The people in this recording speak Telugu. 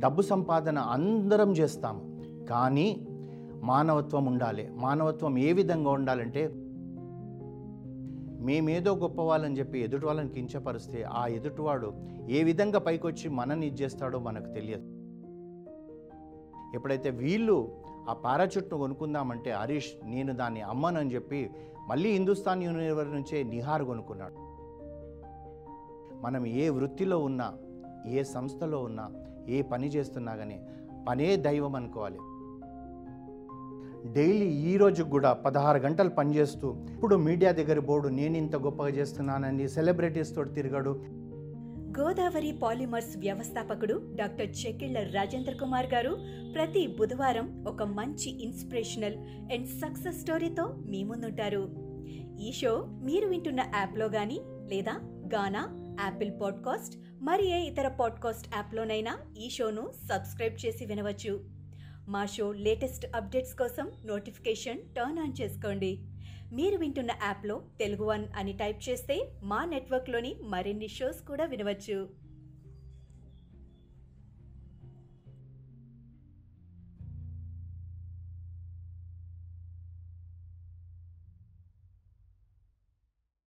డబ్బు సంపాదన అందరం చేస్తాము. కానీ మానవత్వం ఉండాలి. మానవత్వం ఏ విధంగా ఉండాలంటే మేమేదో గొప్పవాళ్ళని చెప్పి ఎదుటి వాళ్ళని కించపరిస్తే ఆ ఎదుటివాడు ఏ విధంగా పైకొచ్చి మనని ఇది చేస్తాడో మనకు తెలియదు. ఎప్పుడైతే వీళ్ళు ఆ పారాచూట్ను కొనుక్కుందామంటే హరీష్ నేను దాన్ని అమ్మనని చెప్పి మళ్ళీ హిందుస్థాన్ యూనివర్సిటీ నుంచే నిహార్ కొనుక్కున్నాడు. మనం ఏ వృత్తిలో ఉన్నా ఏ సంస్థలో ఉన్నా ఏ పని చేస్తున్నా కానీ పనే దైవం అనుకోవాలి. డైలీ ఈ రోజు కూడా పదహారు గంటలు పనిచేస్తూ ఇప్పుడు మీడియా దగ్గర బోర్డు నేను ఇంత గొప్పగా చేస్తున్నానని సెలబ్రిటీస్ తోటి తిరగడు. గోదావరి పాలిమర్స్ వ్యవస్థాపకుడు డాక్టర్ చెక్కిళ్ళ రాజేంద్ర కుమార్ గారు ప్రతి బుధవారం ఒక మంచి ఇన్స్పిరేషనల్ అండ్ సక్సెస్ స్టోరీతో మీ ముందుంటారు. ఈ షో మీరు వింటున్న యాప్లో కానీ లేదా గానా యాపిల్ పాడ్కాస్ట్ మరి ఏ ఇతర పాడ్కాస్ట్ యాప్లోనైనా ఈ షోను సబ్స్క్రైబ్ చేసి వినవచ్చు. మా షో లేటెస్ట్ అప్డేట్స్ కోసం నోటిఫికేషన్ టర్న్ ఆన్ చేసుకోండి. మీరు వింటున్న యాప్లో తెలుగు వన్ అని టైప్ చేస్తే మా నెట్వర్క్లోని మరిన్ని షోస్ కూడా వినవచ్చు.